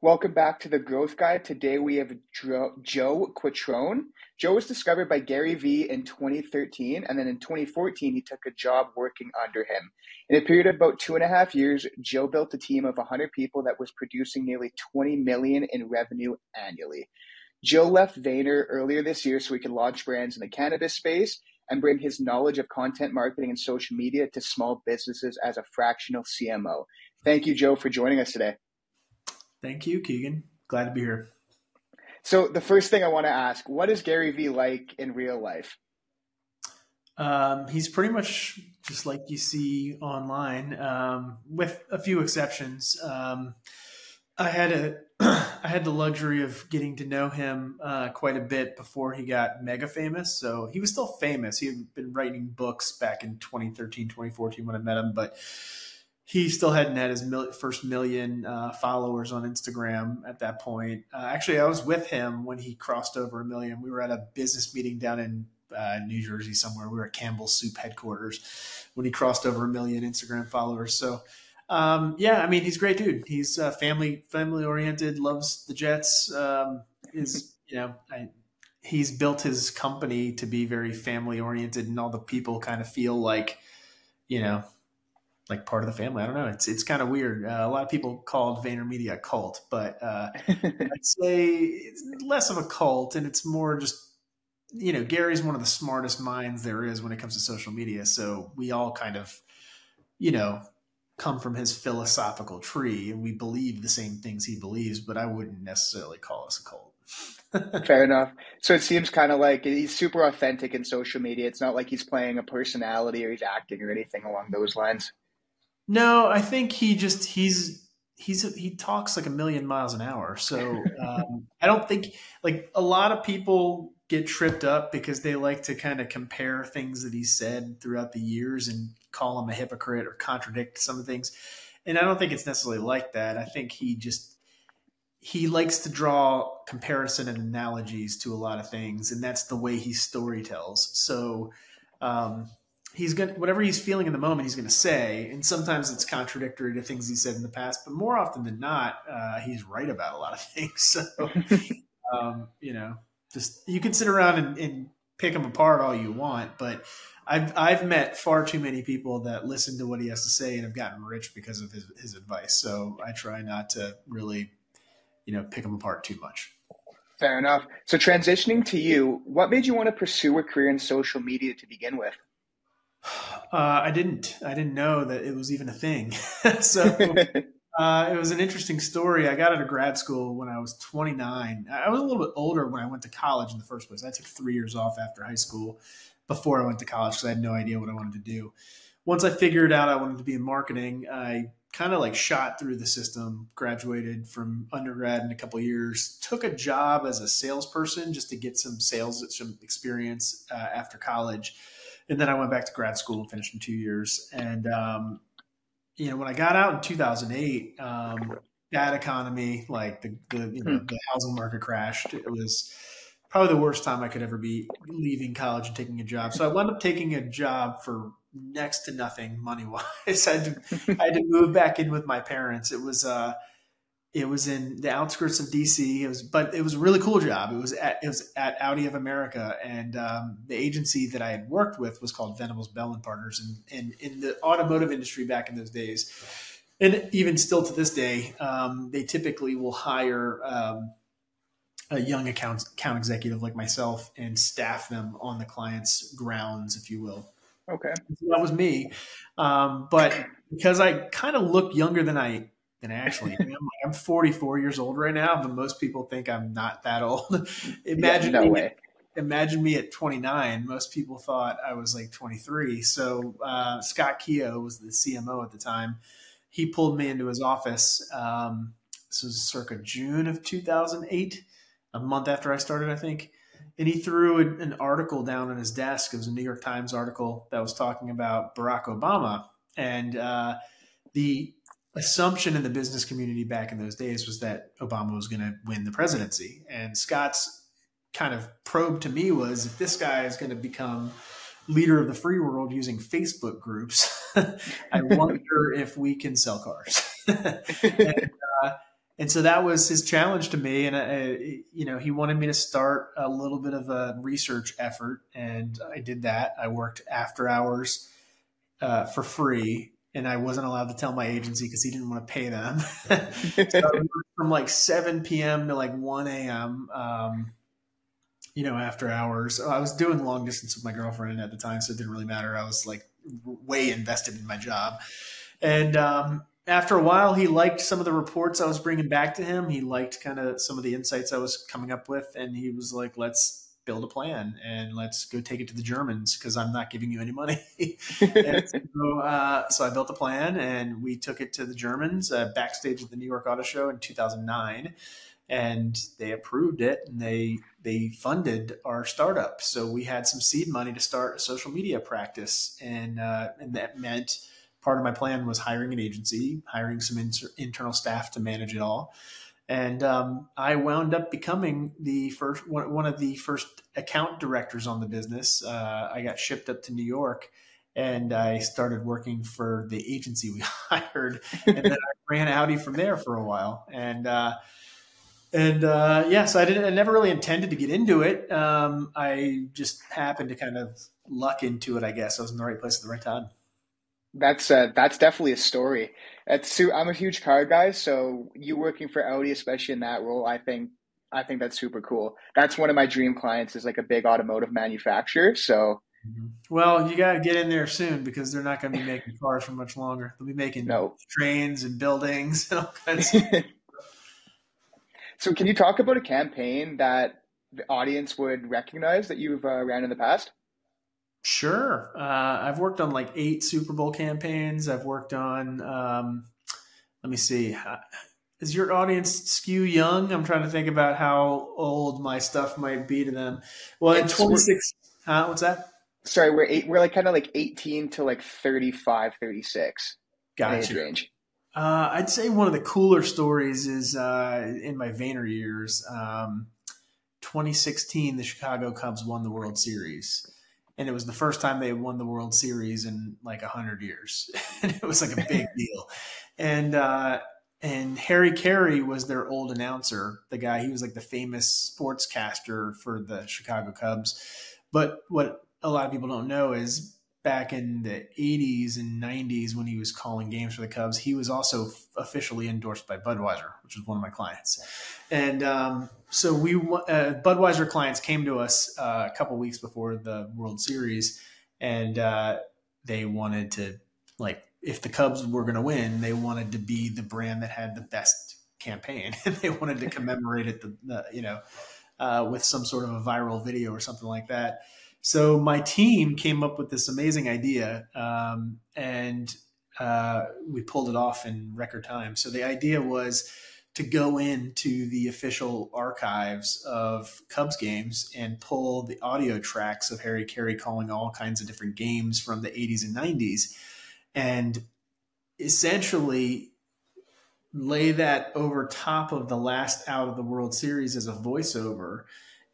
Welcome back to the Growth Guide. Today we have Joe Quattrone. Joe was discovered by Gary Vee in 2013, and then in 2014 he took a job working under him. In a period of about two and a half years, Joe built a team of 100 people that was producing nearly 20 million in revenue annually. Joe left Vayner earlier this year so he could launch brands in the cannabis space and bring his knowledge of content marketing and social media to small businesses as a fractional CMO. Thank you, Joe, for joining us today. Thank you, Keegan. Glad to be here. So, the first thing I want to ask what is Gary Vee like in real life? Um, he's pretty much just like you see online, um, with a few exceptions. Um, I had a I had the luxury of getting to know him uh, quite a bit before he got mega famous. So he was still famous. He had been writing books back in 2013, 2014 when I met him, but he still hadn't had his mil- first million uh, followers on Instagram at that point. Uh, actually, I was with him when he crossed over a million. We were at a business meeting down in uh, New Jersey somewhere. We were at Campbell Soup headquarters when he crossed over a million Instagram followers. So, um, yeah, I mean, he's a great dude. He's uh, family family oriented, loves the Jets. Um, is you know, I, he's built his company to be very family oriented, and all the people kind of feel like, you know, like part of the family. I don't know. It's it's kind of weird. Uh, a lot of people called VaynerMedia a cult, but uh, I'd say it's less of a cult, and it's more just you know Gary's one of the smartest minds there is when it comes to social media. So we all kind of you know come from his philosophical tree, and we believe the same things he believes. But I wouldn't necessarily call us a cult. Fair enough. So it seems kind of like he's super authentic in social media. It's not like he's playing a personality or he's acting or anything along those lines. No, I think he just he's he's he talks like a million miles an hour. So um, I don't think like a lot of people get tripped up because they like to kind of compare things that he said throughout the years and call him a hypocrite or contradict some of things. And I don't think it's necessarily like that. I think he just he likes to draw comparison and analogies to a lot of things, and that's the way he story tells. So um, he's going to whatever he's feeling in the moment he's going to say and sometimes it's contradictory to things he said in the past but more often than not uh, he's right about a lot of things. So um, you know just you can sit around and, and, pick him apart all you want but I've, I've met far too many people that listen to what he has to say and have gotten rich because of his, his advice. So i try not to really you know pick him apart too much. Fair enough. So transitioning to you what made you want to pursue a career in social media to begin with uh, I didn't. I didn't know that it was even a thing. so uh, it was an interesting story. I got out of grad school when I was 29. I was a little bit older when I went to college in the first place. I took three years off after high school before I went to college because I had no idea what I wanted to do. Once I figured out I wanted to be in marketing, I kind of like shot through the system, graduated from undergrad in a couple years, took a job as a salesperson just to get some sales some experience uh, after college and then I went back to grad school and finished in two years. And um, you know, when I got out in 2008, um, bad economy, like the the, you know, hmm. the housing market crashed. It was probably the worst time I could ever be leaving college and taking a job. So I wound up taking a job for next to nothing money wise. I, had to, I had to move back in with my parents. It was uh, it was in the outskirts of DC. It was, but it was a really cool job. It was at it was at Audi of America, and um, the agency that I had worked with was called Venables Bell and Partners, and, and in the automotive industry back in those days, and even still to this day, um, they typically will hire um, a young account account executive like myself and staff them on the client's grounds, if you will. Okay, so that was me, um, but because I kind of look younger than I than I actually am. Like, I'm 44 years old right now, but most people think I'm not that old. imagine yeah, no me, way. Imagine me at 29. Most people thought I was like 23. So uh, Scott Keogh was the CMO at the time. He pulled me into his office. Um, this was circa June of 2008, a month after I started, I think. And he threw an article down on his desk. It was a New York Times article that was talking about Barack Obama and uh, the assumption in the business community back in those days was that Obama was going to win the presidency. And Scott's kind of probe to me was if this guy is going to become leader of the free world using Facebook groups, I wonder if we can sell cars. and, uh, and so that was his challenge to me. And, I, you know, he wanted me to start a little bit of a research effort. And I did that. I worked after hours uh, for free. And I wasn't allowed to tell my agency because he didn't want to pay them. so from like 7 p.m. to like 1 a.m., um, you know, after hours. I was doing long distance with my girlfriend at the time, so it didn't really matter. I was like way invested in my job. And um, after a while, he liked some of the reports I was bringing back to him. He liked kind of some of the insights I was coming up with, and he was like, "Let's build a plan and let's go take it to the Germans because I'm not giving you any money." so, uh, so, I built a plan, and we took it to the Germans uh, backstage at the New York Auto Show in 2009, and they approved it, and they they funded our startup. So we had some seed money to start a social media practice, and uh, and that meant part of my plan was hiring an agency, hiring some inter- internal staff to manage it all. And um, I wound up becoming the first one, one, of the first account directors on the business. Uh, I got shipped up to New York, and I started working for the agency we hired, and then I ran Audi from there for a while. And uh, and uh, yeah, so I didn't. I never really intended to get into it. Um, I just happened to kind of luck into it. I guess I was in the right place at the right time. That's uh, that's definitely a story. That's I'm a huge car guy, so you working for Audi, especially in that role, I think I think that's super cool. That's one of my dream clients is like a big automotive manufacturer. So, mm-hmm. well, you got to get in there soon because they're not going to be making cars for much longer. They'll be making no. trains and buildings and all kinds. Of So, can you talk about a campaign that the audience would recognize that you've uh, ran in the past? Sure. Uh, I've worked on like eight Super Bowl campaigns. I've worked on, um, let me see. Uh, is your audience skew young? I'm trying to think about how old my stuff might be to them. Well, in 26, huh? What's that? Sorry, we're eight, we're like kind of like 18 to like 35, 36 gotcha. range. Uh, I'd say one of the cooler stories is uh, in my Vayner years. Um, 2016, the Chicago Cubs won the World Series and it was the first time they won the World Series in like a hundred years, and it was like a big deal. And uh, and Harry Caray was their old announcer, the guy he was like the famous sportscaster for the Chicago Cubs. But what a lot of people don't know is back in the 80s and 90s when he was calling games for the Cubs, he was also officially endorsed by Budweiser, which was one of my clients. And um, so we uh, Budweiser clients came to us uh, a couple weeks before the World Series, and uh, they wanted to like if the Cubs were going to win, they wanted to be the brand that had the best campaign, and they wanted to commemorate it, the, the you know, uh, with some sort of a viral video or something like that. So my team came up with this amazing idea, um, and uh, we pulled it off in record time. So the idea was to go into the official archives of Cubs games and pull the audio tracks of Harry Caray calling all kinds of different games from the 80s and 90s and essentially lay that over top of the last out of the World Series as a voiceover.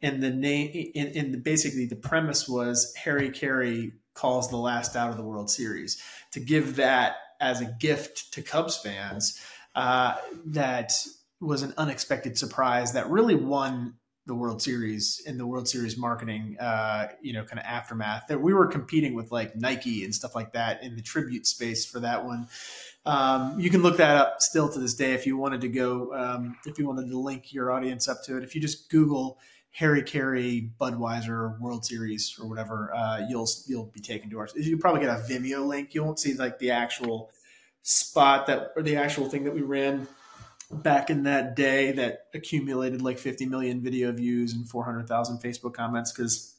And the name, and, basically, the premise was Harry Caray calls the last out of the World Series to give that as a gift to Cubs fans uh, that was an unexpected surprise that really won the World Series in the World Series marketing, uh, you know, kind of aftermath. That we were competing with like Nike and stuff like that in the tribute space for that one. Um, you can look that up still to this day if you wanted to go, um, if you wanted to link your audience up to it. If you just Google Harry Caray Budweiser World Series or whatever, uh, you'll you'll be taken to ours. You'll probably get a Vimeo link. You won't see like the actual spot that or the actual thing that we ran back in that day that accumulated like 50 million video views and 400,000 Facebook comments because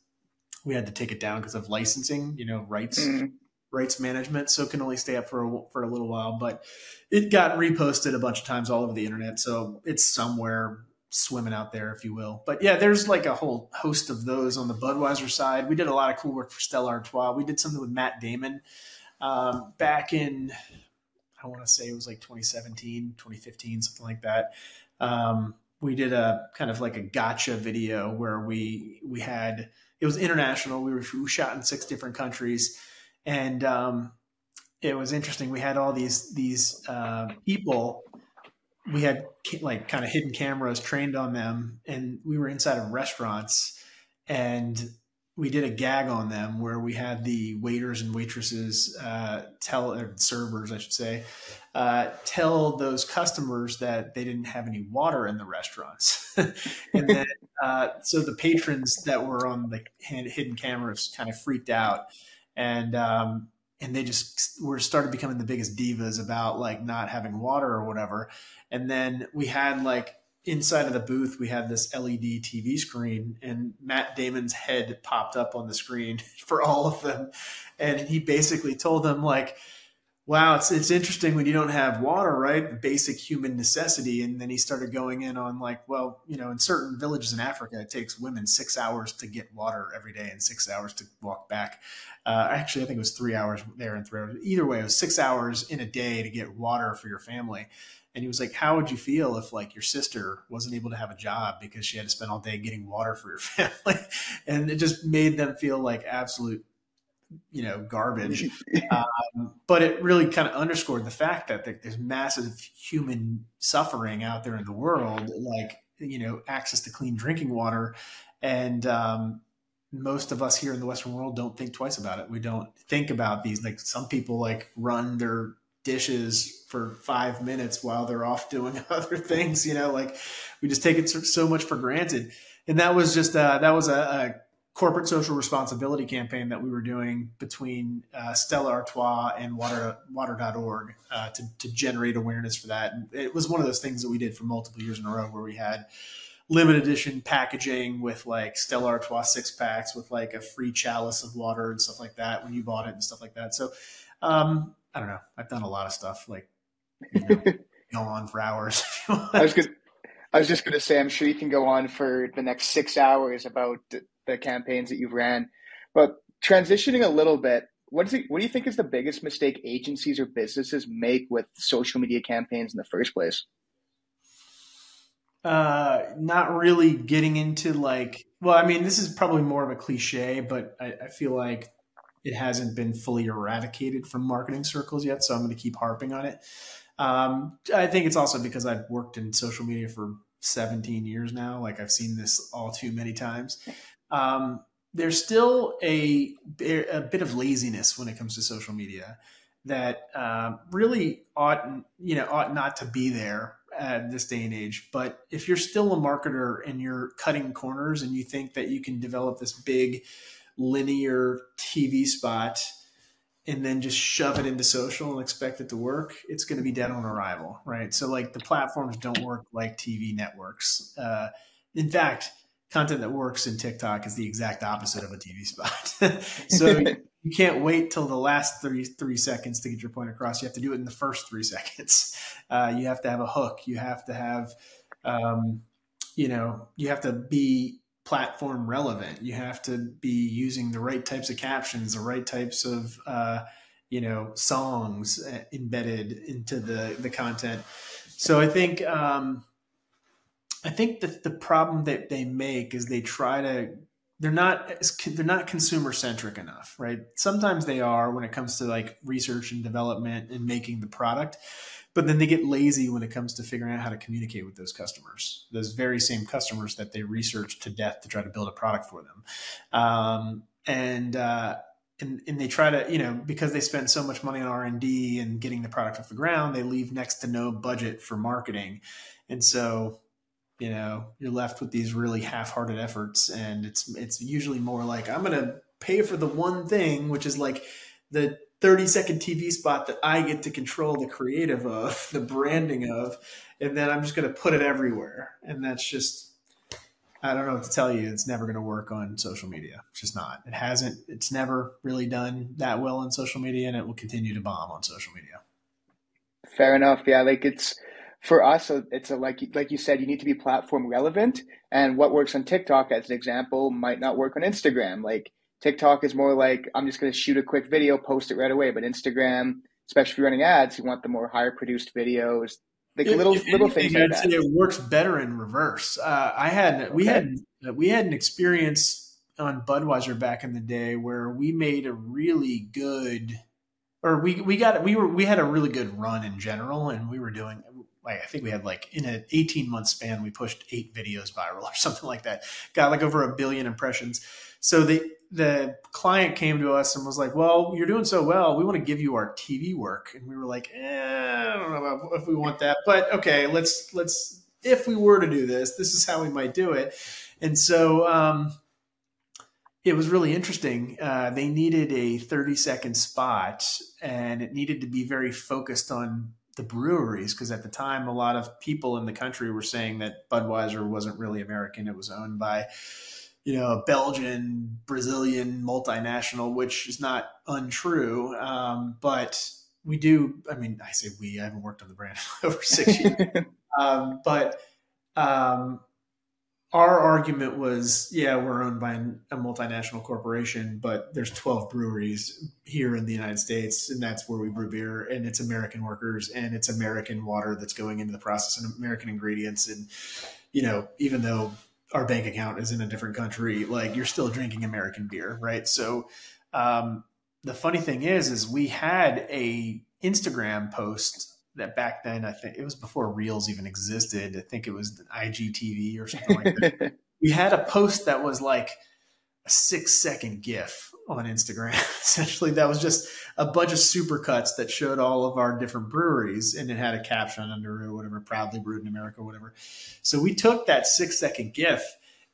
we had to take it down because of licensing, you know, rights mm. rights management. So it can only stay up for a, for a little while, but it got reposted a bunch of times all over the internet. So it's somewhere swimming out there, if you will. But yeah, there's like a whole host of those on the Budweiser side. We did a lot of cool work for Stella Artois. We did something with Matt Damon um, back in I want to say it was like 2017, 2015, something like that. Um, we did a kind of like a gotcha video where we we had it was international. We were we shot in six different countries, and um, it was interesting. We had all these these uh, people we had like kind of hidden cameras trained on them, and we were inside of restaurants, and we did a gag on them where we had the waiters and waitresses uh, tell or servers, I should say, uh, tell those customers that they didn't have any water in the restaurants, and then uh, so the patrons that were on the hidden cameras kind of freaked out, and um, and they just were started becoming the biggest divas about like not having water or whatever, and then we had like inside of the booth, we had this LED TV screen, and Matt Damon's head popped up on the screen for all of them, and he basically told them like, "Wow, it's it's interesting when you don't have water, right? Basic human necessity." And then he started going in on like, well, you know, in certain villages in Africa, it takes women six hours to get water every day and six hours to walk back. Uh, actually, I think it was three hours there and three hours. Either way, it was six hours in a day to get water for your family and he was like how would you feel if like your sister wasn't able to have a job because she had to spend all day getting water for your family and it just made them feel like absolute you know garbage um, but it really kind of underscored the fact that there's massive human suffering out there in the world like you know access to clean drinking water and um, most of us here in the western world don't think twice about it we don't think about these like some people like run their dishes for five minutes while they're off doing other things. You know, like we just take it so much for granted. And that was just uh, that was a, a, corporate social responsibility campaign that we were doing between uh, Stella Artois and Water Water.org uh, to, to generate awareness for that. And it was one of those things that we did for multiple years in a row where we had limited edition packaging with like Stella Artois six packs with like a free chalice of water and stuff like that when you bought it and stuff like that. So um, I don't know. I've done a lot of stuff like you know, go on for hours. I was good. I was just going to say, I'm sure you can go on for the next six hours about the campaigns that you've ran. But transitioning a little bit, what is it, what do you think is the biggest mistake agencies or businesses make with social media campaigns in the first place? Uh, not really getting into like, well, I mean, this is probably more of a cliche, but I, I feel like it hasn't been fully eradicated from marketing circles yet. So I'm going to keep harping on it. Um, I think it's also because I've worked in social media for 17 years now. Like I've seen this all too many times. Um, there's still a, a bit of laziness when it comes to social media that uh, really ought you know ought not to be there at this day and age. But if you're still a marketer and you're cutting corners and you think that you can develop this big linear TV spot and then just shove it into social and expect it to work, it's going to be dead on arrival, right? So like the platforms don't work like TV networks. Uh, in fact, content that works in TikTok is the exact opposite of a TV spot. so you can't wait till the last three three seconds to get your point across. You have to do it in the first three seconds. Uh, you have to have a hook. You have to have, um, you know, you have to be platform relevant. You have to be using the right types of captions, the right types of uh, you know songs uh, embedded into the the content. So I think um, I think that the problem that they make is they try to they're not they're not consumer centric enough, right? Sometimes they are when it comes to like research and development and making the product, but then they get lazy when it comes to figuring out how to communicate with those customers those very same customers that they research to death to try to build a product for them um, and uh, and, and they try to you know because they spend so much money on r&d and getting the product off the ground they leave next to no budget for marketing and so you know you're left with these really half-hearted efforts and it's it's usually more like i'm to pay for the one thing which is like the 30 second TV spot that I get to control the creative of, the branding of, and then I'm just to put it everywhere. And that's just, I don't know what to tell you. It's never to work on social media. It's just not. It hasn't, it's never really done that well on social media, and it will continue to bomb on social media. Fair enough. Yeah. Like it's, for us, it's a, like like you said, you need to be platform relevant, and what works on TikTok, as an example, might not work on Instagram. Like TikTok is more like I'm just going to shoot a quick video, post it right away. But Instagram, especially if you're running ads, you want the more higher produced videos, like little if little things like that. It works better in reverse. Uh, I had we had we had an experience on Budweiser back in the day where we made a really good, or we we got we were we had a really good run in general, and we were doing like I think we had like in an 18 month span, we pushed eight videos viral or something like that. Got like over a billion impressions. So the the client came to us and was like, "Well, you're doing so well. We want to give you our TV work." And we were like, eh, "I don't know if we want that, but okay, let's let's if we were to do this, this is how we might do it." And so um, it was really interesting. Uh, they needed a 30 second spot, and it needed to be very focused on the breweries because at the time, a lot of people in the country were saying that Budweiser wasn't really American; it was owned by you know, a Belgian, Brazilian multinational, which is not untrue. Um, but we do, I mean, I say we, I haven't worked on the brand over six years. um, but um, our argument was, yeah, we're owned by a multinational corporation, but there's 12 breweries here in the United States, and that's where we brew beer, and it's American workers, and it's American water that's going into the process, and American ingredients, and you know, even though our bank account is in a different country, like you're still drinking American beer, right? So um, the funny thing is, is we had a Instagram post that back then I think it was before Reels even existed. I think it was IGTV or something like that. we had a post that was like a six second GIF on Instagram. Essentially, that was just a bunch of supercuts that showed all of our different breweries, and it had a caption under it, whatever, proudly brewed in America, whatever. So we took that six second GIF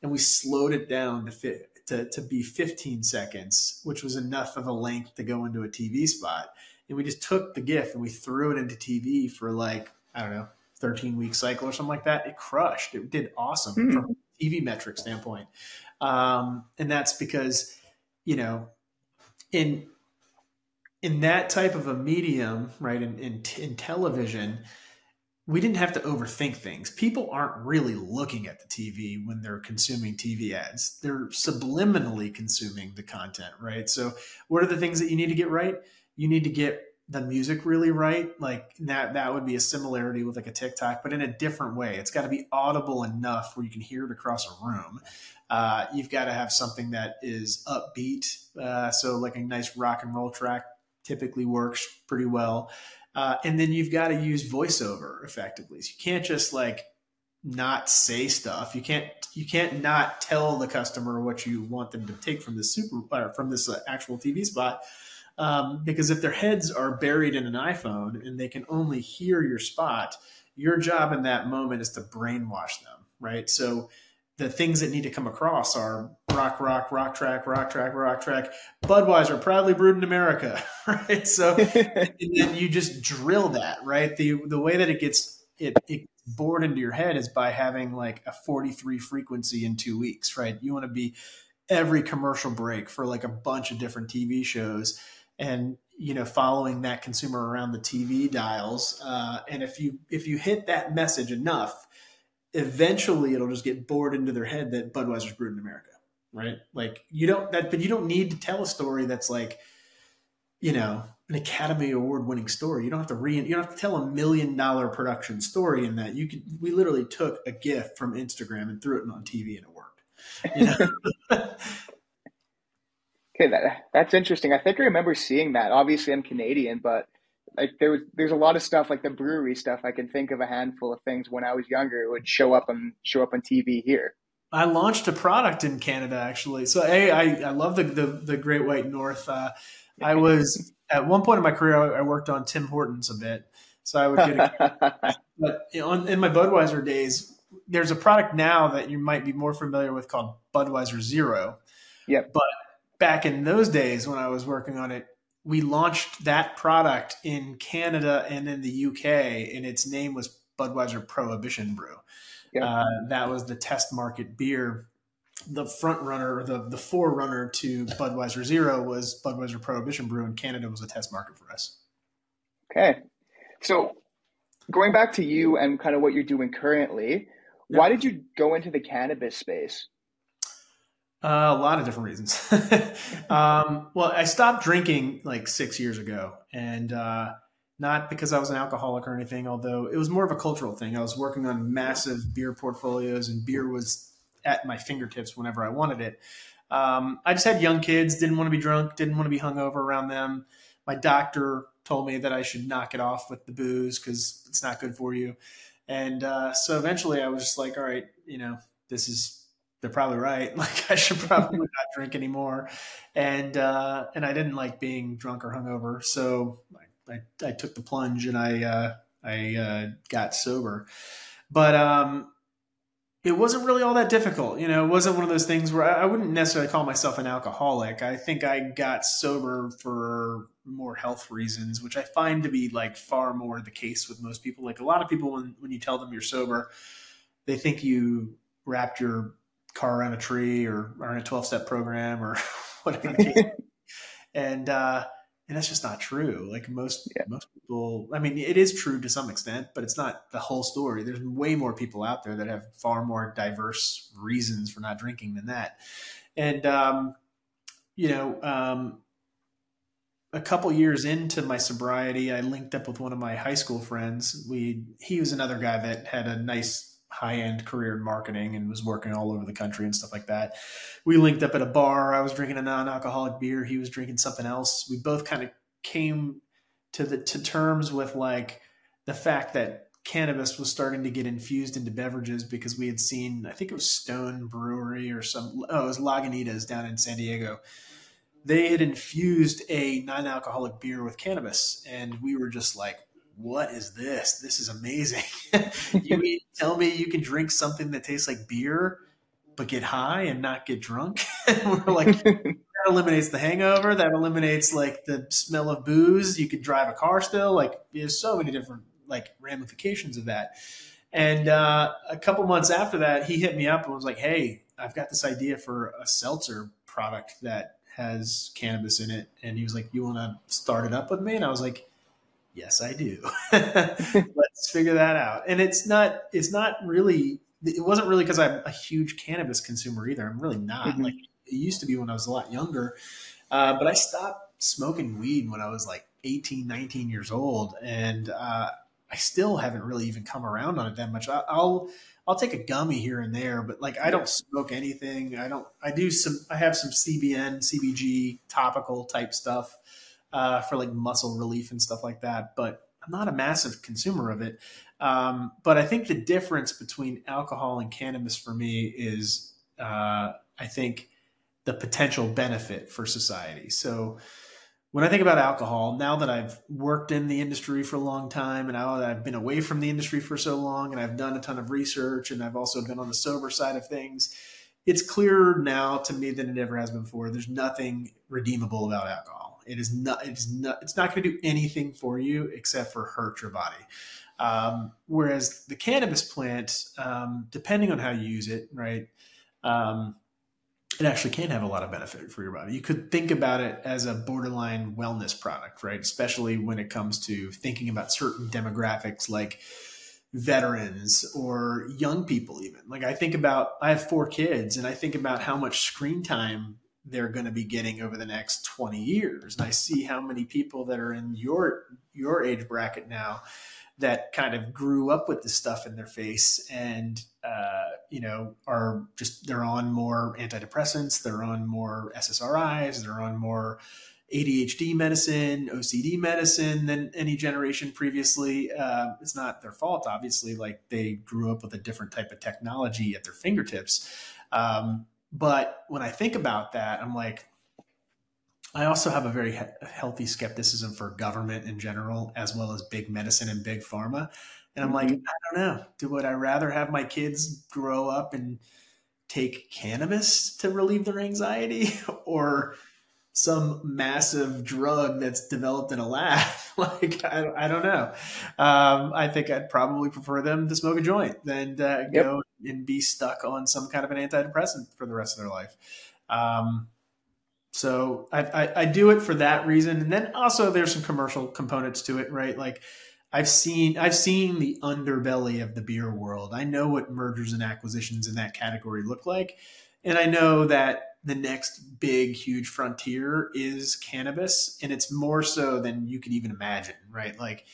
and we slowed it down to fit. To, to be 15 seconds, which was enough of a length to go into a TV spot. And we just took the GIF and we threw it into TV for like, I don't know, 13 week cycle or something like that. It crushed. It did awesome mm. from a TV metric standpoint. Um, and that's because you know, in in that type of a medium, right, in, in, in television, we didn't have to overthink things. People aren't really looking at the TV when they're consuming TV ads. They're subliminally consuming the content, right? So, what are the things that you need to get right? You need to get the music really right. Like that, that would be a similarity with like a TikTok, but in a different way. It's got to be audible enough where you can hear it across a room. Uh, you've got to have something that is upbeat. Uh, so, like a nice rock and roll track typically works pretty well. Uh, and then you've got to use voiceover effectively. So you can't just like not say stuff. You can't you can't not tell the customer what you want them to take from this super from this uh, actual TV spot. Um, because if their heads are buried in an iPhone and they can only hear your spot, your job in that moment is to brainwash them, right? So the things that need to come across are rock, rock, rock track, rock track, rock track. Budweiser, proudly brewed in America, right? So, and then you just drill that, right? The the way that it gets it, it bored into your head is by having like a 43 frequency in two weeks, right? You want to be every commercial break for like a bunch of different TV shows, and you know following that consumer around the TV dials. Uh, and if you if you hit that message enough eventually it'll just get bored into their head that Budweiser's brewed in America, right? Like you don't that, but you don't need to tell a story that's like, you know, an Academy Award winning story. You don't have to re, you don't have to tell a million dollar production story in that. You could, we literally took a GIF from Instagram and threw it on TV and it worked. You know? okay, that that's interesting. I think I remember seeing that. Obviously, I'm Canadian, but like there was there's a lot of stuff like the brewery stuff. I can think of a handful of things when I was younger it would show up on show up on TV here. I launched a product in Canada actually. So a I I love the the, the Great White North. Uh, I was at one point in my career I, worked on Tim Hortons a bit, so I would get. A, but on, in my Budweiser days, there's a product now that you might be more familiar with called Budweiser Zero. Yep. But back in those days when I was working on it, we launched that product in Canada and in the UK, and its name was Budweiser Prohibition Brew. Uh, that was the test market beer. The front runner, the the forerunner to Budweiser Zero was Budweiser Prohibition Brew, and Canada was a test market for us. Okay, so going back to you and kind of what you're doing currently, why did you go into the cannabis space? Uh, a lot of different reasons. um, well, I stopped drinking like six years ago, and uh, not because I was an alcoholic or anything. Although it was more of a cultural thing. I was working on massive beer portfolios, and beer was at my fingertips whenever I wanted it. Um, I just had young kids, didn't want to be drunk, didn't want to be hungover around them. My doctor told me that I should knock it off with the booze because it's not good for you. And uh, so eventually I was just like, all right, you know, this is, they're probably right. Like I should probably not drink anymore. And, uh, and I didn't like being drunk or hungover. So I, I, I took the plunge and I, uh, I uh, got sober. But um, it wasn't really all that difficult. You know, it wasn't one of those things where I, I wouldn't necessarily call myself an alcoholic. I think I got sober for more health reasons, which I find to be like far more the case with most people. Like a lot of people, when, when you tell them you're sober, they think you wrapped your car around a tree or are in a 12 step program or whatever. and, uh, and that's just not true. Like most yeah. most people, I mean, it is true to some extent, but it's not the whole story. There's way more people out there that have far more diverse reasons for not drinking than that. And um, you know, um, a couple years into my sobriety, I linked up with one of my high school friends. We he was another guy that had a nice high end career in marketing and was working all over the country and stuff like that. We linked up at a bar. I was drinking a non alcoholic beer. He was drinking something else. We both kind of came to the to terms with like the fact that cannabis was starting to get infused into beverages because we had seen I think it was Stone Brewery or some oh it was Lagunitas down in San Diego. They had infused a non-alcoholic beer with cannabis and we were just like what is this? This is amazing. you mean tell me you can drink something that tastes like beer, but get high and not get drunk. we're like, that eliminates the hangover. That eliminates like the smell of booze. You could drive a car still. Like there's so many different like ramifications of that. And uh, a couple months after that, he hit me up and was like, "Hey, I've got this idea for a seltzer product that has cannabis in it." And he was like, "You want to start it up with me?" And I was like, yes, I do. Let's figure that out. And it's not, it's not really, it wasn't really because I'm a huge cannabis consumer either. I'm really not. Mm-hmm. Like it used to be when I was a lot younger. Uh, but I stopped smoking weed when I was like 18, 19 years old. And uh, I still haven't really even come around on it that much. I, I'll, I'll take a gummy here and there, but like I don't smoke anything. I don't. I do some. I have some CBN, CBG topical type stuff uh, for like muscle relief and stuff like that. But I'm not a massive consumer of it. Um, but I think the difference between alcohol and cannabis for me is, uh, I think, the potential benefit for society. So when I think about alcohol, now that I've worked in the industry for a long time and now that I've been away from the industry for so long and I've done a ton of research and I've also been on the sober side of things, it's clearer now to me than it ever has been before. There's nothing redeemable about alcohol. It is not. It's not. It's not going to do anything for you except for hurt your body. Um, whereas the cannabis plant, um, depending on how you use it, right, um, it actually can have a lot of benefit for your body. You could think about it as a borderline wellness product, right? Especially when it comes to thinking about certain demographics like veterans or young people even like i think about i have four kids and i think about how much screen time they're going to be getting over the next 20 years. And I see how many people that are in your your age bracket now that kind of grew up with this stuff in their face and uh, you know are just they're on more antidepressants, they're on more SSRIs, they're on more ADHD medicine, OCD medicine than any generation previously. Uh, it's not their fault, obviously. Like they grew up with a different type of technology at their fingertips. Um, but when I think about that, I'm like, I also have a very he- healthy skepticism for government in general, as well as big medicine and big pharma. And I'm like, mm-hmm. I don't know. Do would I rather have my kids grow up and take cannabis to relieve their anxiety, or some massive drug that's developed in a lab. like I, I, don't know. Um, I think I'd probably prefer them to smoke a joint than uh, yep. go and be stuck on some kind of an antidepressant for the rest of their life. Um, so I, I, I do it for that reason, and then also there's some commercial components to it, right? Like I've seen I've seen the underbelly of the beer world. I know what mergers and acquisitions in that category look like, and I know that the next big, huge frontier is cannabis. And it's more so than you can even imagine, right? Like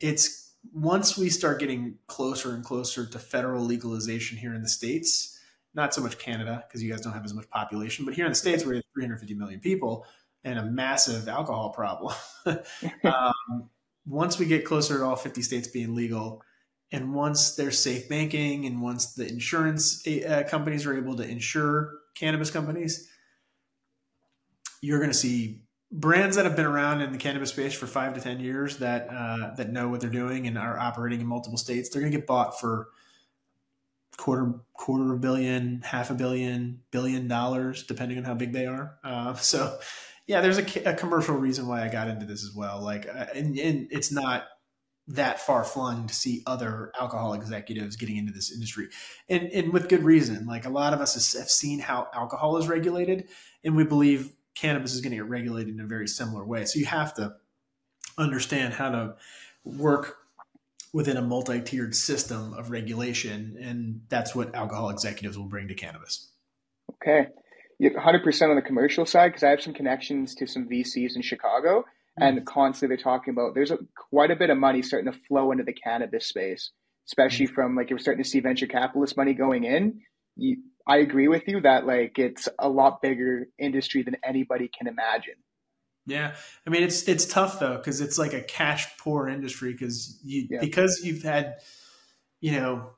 it's once we start getting closer and closer to federal legalization here in the States, not so much Canada, because you guys don't have as much population, but here in the States, we have 350 million people and a massive alcohol problem. um, once we get closer to all 50 states being legal, and once there's safe banking, and once the insurance uh, companies are able to insure cannabis companies, you're going to see brands that have been around in the cannabis space for five to ten years that uh, that know what they're doing and are operating in multiple states. They're going to get bought for quarter quarter of a billion, half a billion, billion dollars, depending on how big they are. Uh, so, yeah, there's a, a, commercial reason why I got into this as well. Like, uh, and, and it's not that far flung to see other alcohol executives getting into this industry, and and with good reason. Like a lot of us have seen how alcohol is regulated, and we believe cannabis is going to get regulated in a very similar way. So you have to understand how to work within a multi-tiered system of regulation, and that's what alcohol executives will bring to cannabis. Okay, hundred percent on the commercial side because I have some connections to some VCs in Chicago, mm-hmm. and constantly they're talking about there's a, quite a bit of money starting to flow into the cannabis space, especially mm-hmm. from like you're starting to see venture capitalist money going in. You, I agree with you that like it's a lot bigger industry than anybody can imagine. Yeah, I mean it's it's tough though because it's like a cash poor industry because you yeah. because you've had, you know,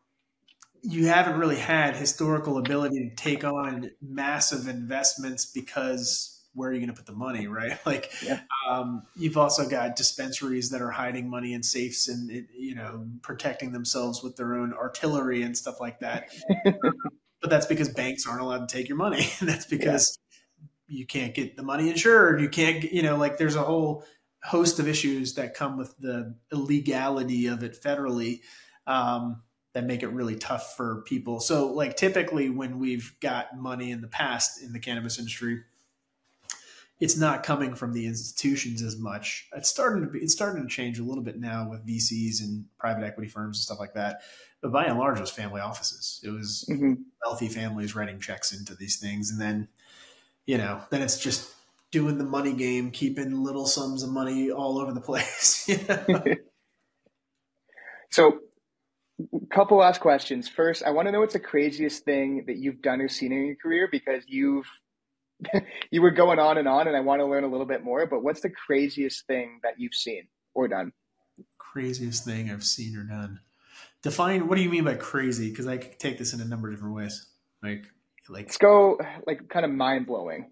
you haven't really had historical ability to take on massive investments because where are you going to put the money, right? Like, yeah. um, you've also got dispensaries that are hiding money in safes and you know protecting themselves with their own artillery and stuff like that. but that's because banks aren't allowed to take your money. that's because yeah. you can't get the money insured. You can't, you know, like there's a whole host of issues that come with the illegality of it federally um, that make it really tough for people. So, like, typically when we've got money in the past in the cannabis industry, it's not coming from the institutions as much. It's starting to be, it's starting to change a little bit now with VCs and private equity firms and stuff like that. But by and large, it was family offices. It was mm-hmm. wealthy families writing checks into these things, and then you know, then it's just doing the money game, keeping little sums of money all over the place. so, a couple last questions. First, I want to know what's the craziest thing that you've done or seen in your career because you've you were going on and on, and I want to learn a little bit more. But what's the craziest thing that you've seen or done? Craziest thing I've seen or done. Define what do you mean by crazy? Because I could take this in a number of different ways. Like, like let's go like kind of mind blowing.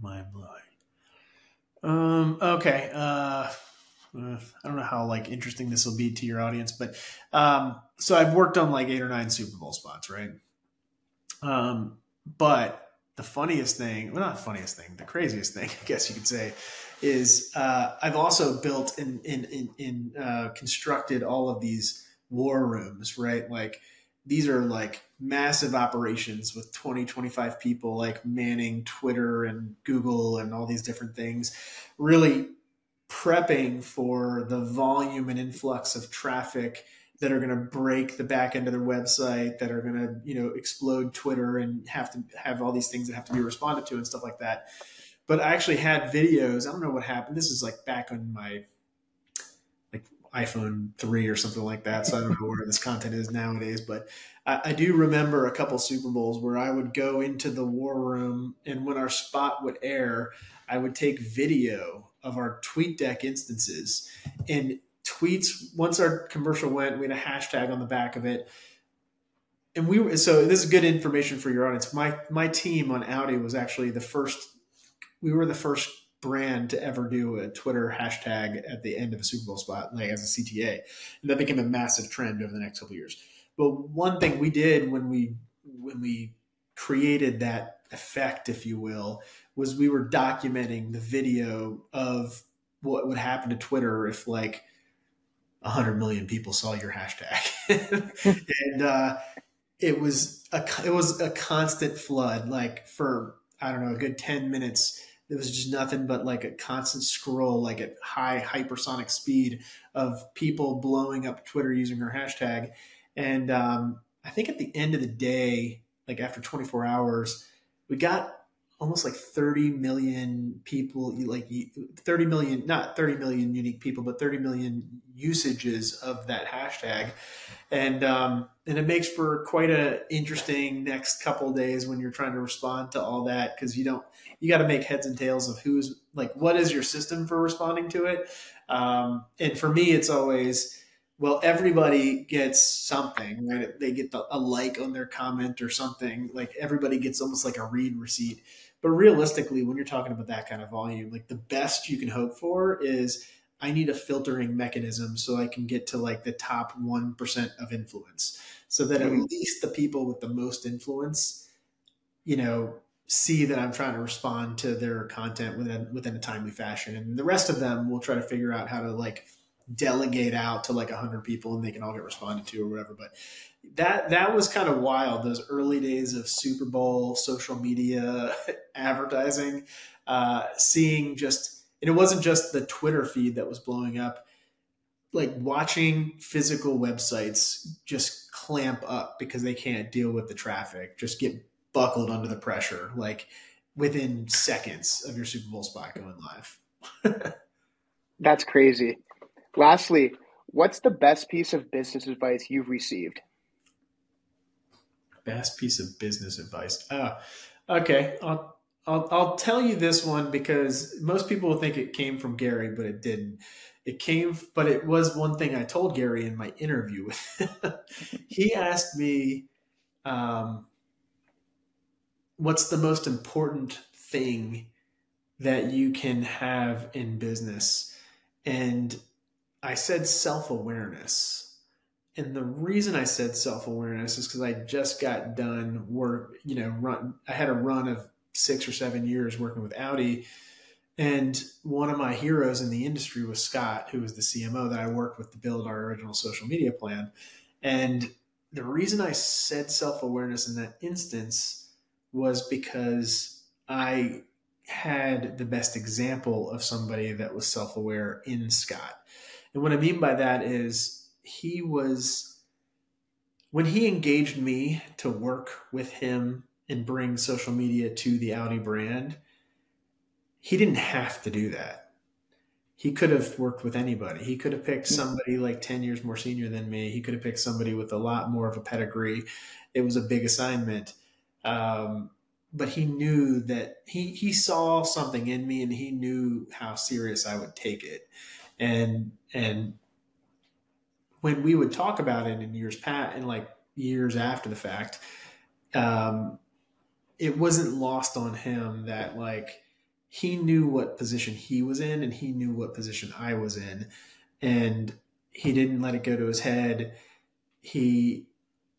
Mind blowing. Um. Okay. Uh, uh, I don't know how like interesting this will be to your audience, but um, so I've worked on like eight or nine Super Bowl spots, right? Um, but the funniest thing, well, not funniest thing, the craziest thing, I guess you could say, is uh, I've also built and in, in, in, in uh, constructed all of these war rooms, right? Like these are like massive operations with 20, 25 people like manning Twitter and Google and all these different things, really prepping for the volume and influx of traffic that are going to break the back end of their website, that are going to, you know, explode Twitter and have to have all these things that have to be responded to and stuff like that. But I actually had videos. I don't know what happened. This is like back on my like iPhone 3 or something like that. So I don't know where this content is nowadays. But I, I do remember a couple Super Bowls where I would go into the war room and when our spot would air, I would take video of our TweetDeck instances and tweets once our commercial went we had a hashtag on the back of it. And we were so this is good information for your audience. My my team on audi was actually the first we were the first brand to ever do a twitter hashtag at the end of a super bowl spot like as a cta and that became a massive trend over the next couple years. But one thing we did when we when we created that effect if you will was we were documenting the video of what would happen to twitter if like 100 million people saw your hashtag. And uh, it was a it was a constant flood like for i don't know a good 10 minutes. It was just nothing but like a constant scroll like at high hypersonic speed of people blowing up twitter using her hashtag. And um, i think at the end of the day like after 24 hours we got almost like 30 million people like 30 million not 30 million unique people but 30 million usages of that hashtag and um, and it makes for quite a interesting next couple days when you're trying to respond to all that because you don't you got to make heads and tails of who's like what is your system for responding to it um, and for me it's always well, everybody gets something, right? They get the, a like on their comment or something. Like everybody gets almost like a read receipt. But realistically, when you're talking about that kind of volume, like the best you can hope for is I need a filtering mechanism so I can get to like the top 1% of influence so that mm-hmm. at least the people with the most influence, you know, see that I'm trying to respond to their content within within a timely fashion. And the rest of them will try to figure out how to like delegate out to like 100 people and they can all get responded to or whatever. But that that was kind of wild those early days of super bowl social media advertising uh, seeing just and it wasn't just the twitter feed that was blowing up like watching physical websites just clamp up because they can't deal with the traffic just get buckled under the pressure like within seconds of your super bowl spot going live. That's crazy Lastly, what's the best piece of business advice you've received? Best piece of business advice. Oh, okay. I'll, I'll, I'll tell you this one because most people think it came from Gary, but it didn't. It came, but it was one thing I told Gary in my interview He asked me, um, what's the most important thing that you can have in business? And I said self awareness. And the reason I said self awareness is because I just got done work, you know, run, I had a run of six or seven years working with Audi. And one of my heroes in the industry was Scott, who was the CMO that I worked with to build our original social media plan. And the reason I said self awareness in that instance was because I had the best example of somebody that was self aware in Scott. And what I mean by that is he was, when he engaged me to work with him and bring social media to the Audi brand, he didn't have to do that. He could have worked with anybody. He could have picked somebody like 10 years more senior than me. He could have picked somebody with a lot more of a pedigree. It was a big assignment. Um, but he knew that he, he saw something in me and he knew how serious I would take it and and when we would talk about it in years past and like years after the fact um it wasn't lost on him that like he knew what position he was in and he knew what position I was in. And he didn't let it go to his head. He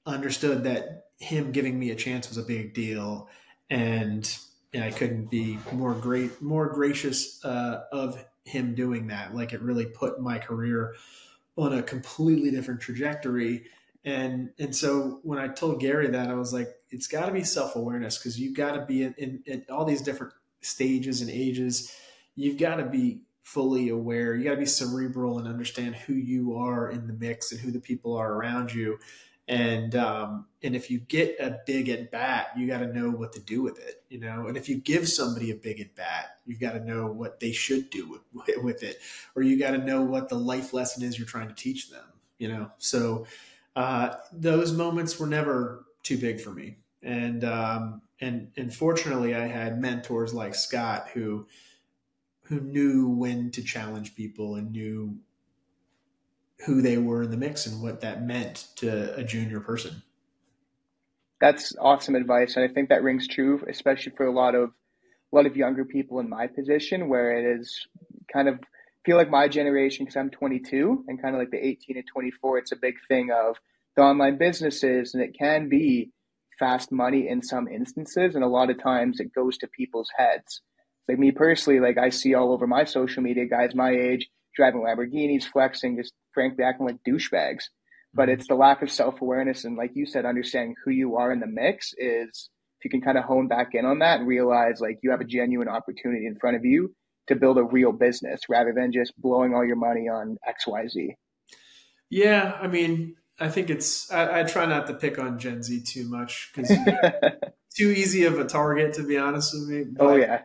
understood that him giving me a chance was a big deal and I couldn't be more great more gracious uh, of him doing that. Like it really put my career on a completely different trajectory. And and so when I told Gary that, I was like, it's got to be self awareness because you've got to be in, in, in, all these different stages and ages. You've got to be fully aware. You got to be cerebral and understand who you are in the mix and who the people are around you. And um, and if you get a big at bat, you got to know what to do with it, you know. And if you give somebody a big at bat, you've got to know what they should do with, with it, or you got to know what the life lesson is you're trying to teach them, you know. So uh, those moments were never too big for me, and um, and and fortunately, I had mentors like Scott who who knew when to challenge people and knew who they were in the mix and what that meant to a junior person. That's awesome advice, and I think that rings true, especially for a lot of a lot of younger people in my position, where it is kind of feel like my generation because I'm 22 and kind of like the 18 and 24. It's a big thing of the online businesses, and it can be fast money in some instances, and a lot of times it goes to people's heads. Like me personally, like I see all over my social media guys my age driving Lamborghinis, flexing, just frankly acting like douchebags. But mm-hmm. it's the lack of self awareness and, like you said, understanding who you are in the mix is if you can kind of hone back in on that and realize like you have a genuine opportunity in front of you to build a real business rather than just blowing all your money on XYZ. Yeah, I mean, I think it's. I, I, try not to pick on Gen Z too much because too easy of a target, to be honest with me. But, oh yeah.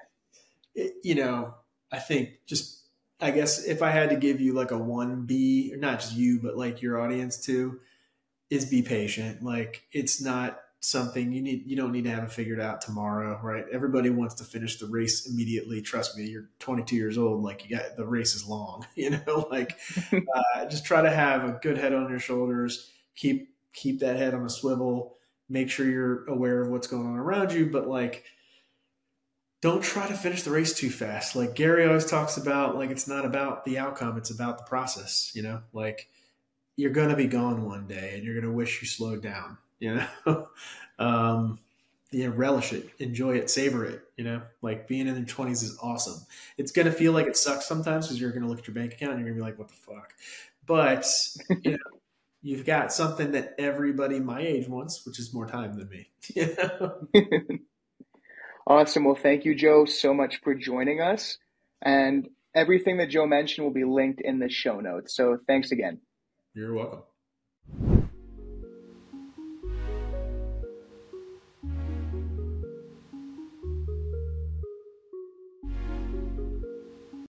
It, you know, I think just. I guess if I had to give you like a one B, not just you, but like your audience too, is be patient. Like it's not something you need you don't need to have it figured out tomorrow right? Everybody wants to finish the race immediately. Trust me you're 22 years old like you got the race is long you know? Like uh, just try to have a good head on your shoulders. Keep keep that head on a swivel. Make sure you're aware of what's going on around you but like don't try to finish the race too fast. Like gary always talks about like it's not about the outcome it's about the process you know? Like you're going to be gone one day and you're going to wish you slowed down you know? Um you know relish it enjoy it savor it you know? Like being in your 20s is awesome. It's going to feel like it sucks sometimes because you're going to look at your bank account and you're going to be like what the fuck? But you know you've got something that everybody my age wants which is more time than me you know? Awesome. Well thank you joe so much for joining us. And everything that joe mentioned will be linked in the show notes. So thanks again. You're welcome